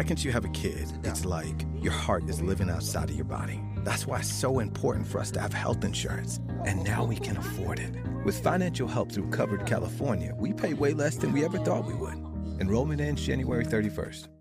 Second you have a kid, it's like your heart is living outside of your body. That's why it's so important for us to have health insurance. And now we can afford it. With financial help through Covered California, we pay way less than we ever thought we would. Enrollment ends January 31st.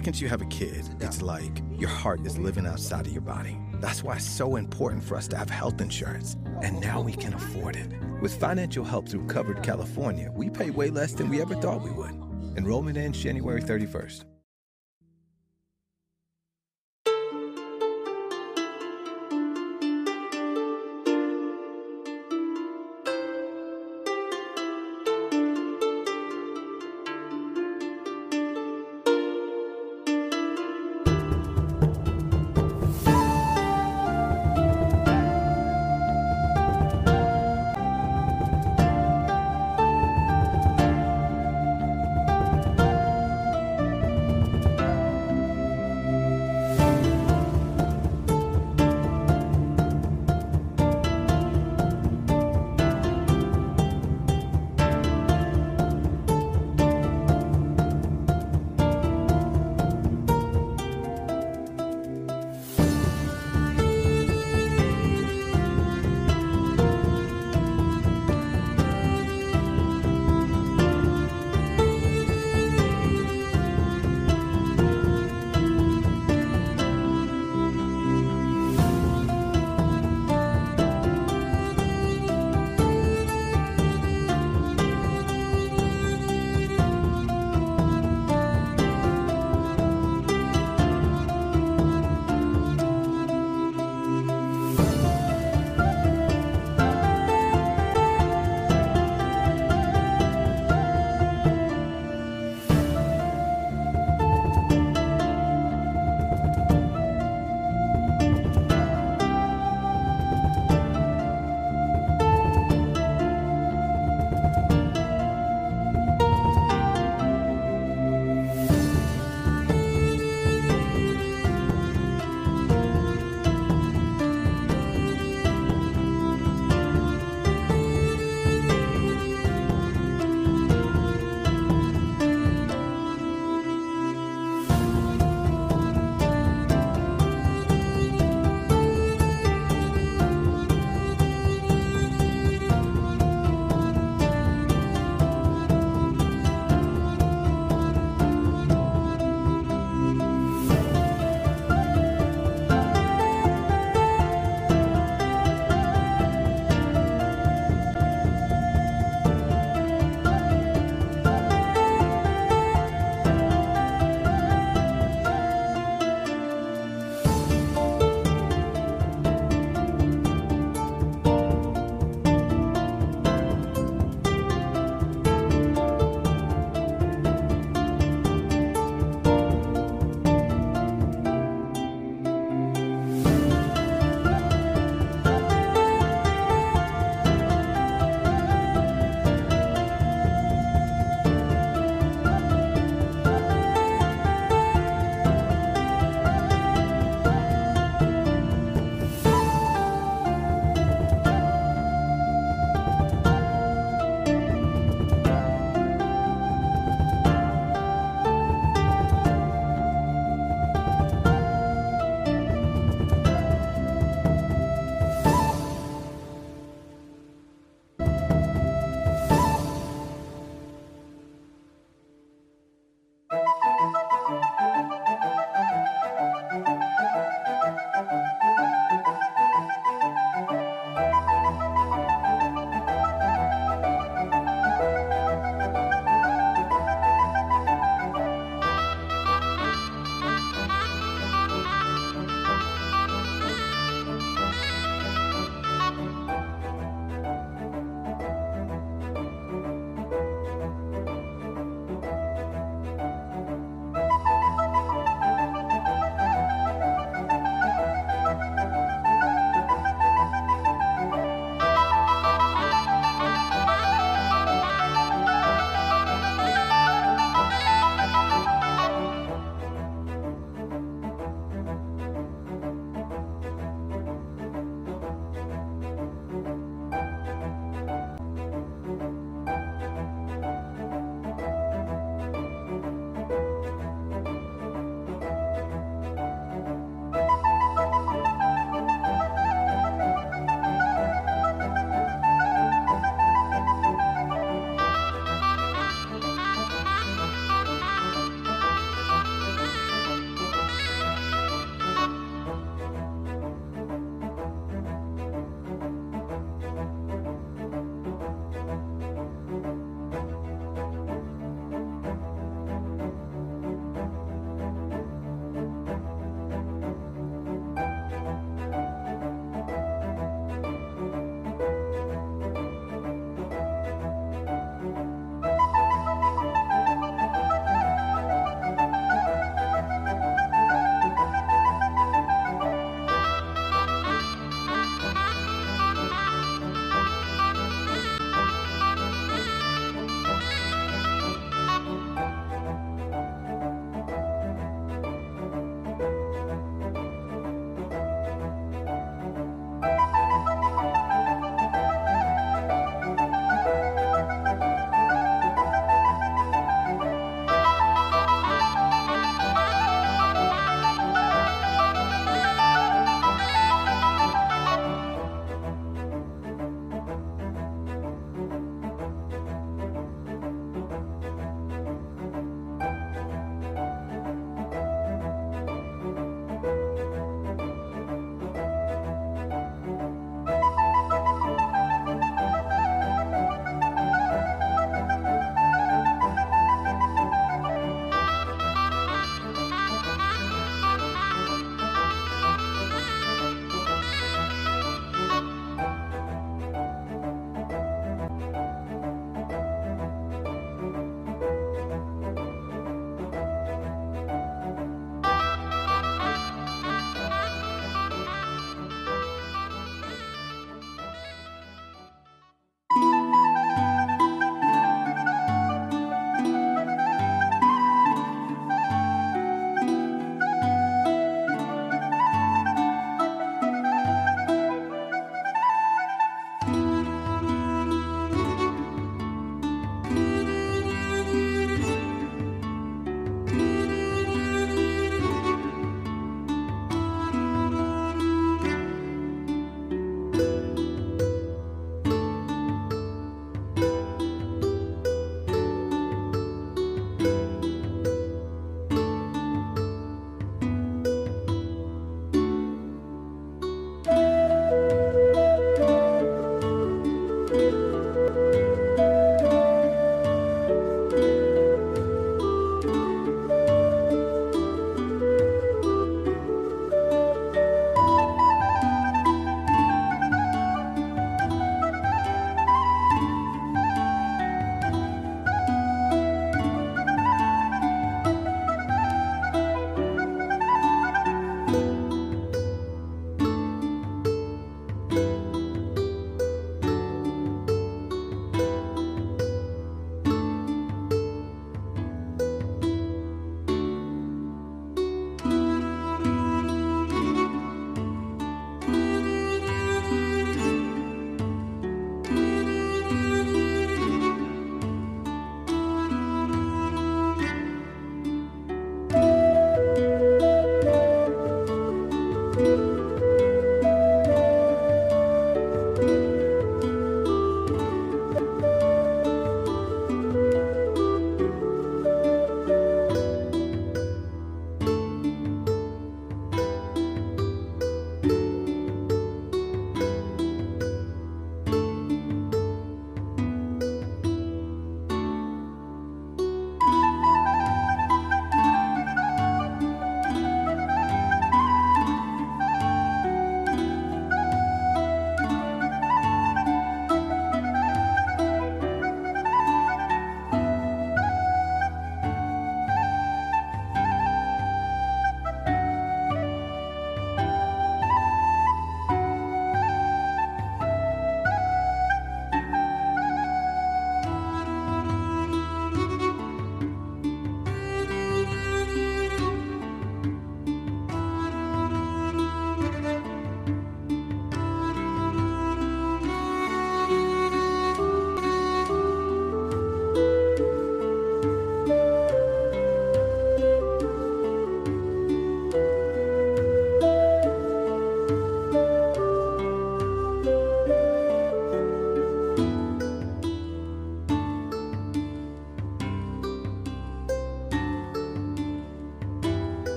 Second you have a kid, it's like your heart is living outside of your body. That's why it's so important for us to have health insurance. And now we can afford it. With financial help through Covered California, we pay way less than we ever thought we would. Enrollment ends January 31st.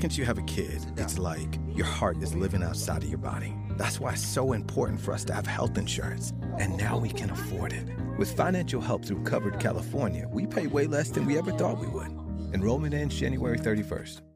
Second you have a kid, it's like your heart is living outside of your body. That's why it's so important for us to have health insurance. And now we can afford it. With financial help through Covered California, we pay way less than we ever thought we would. Enrollment ends January 31st.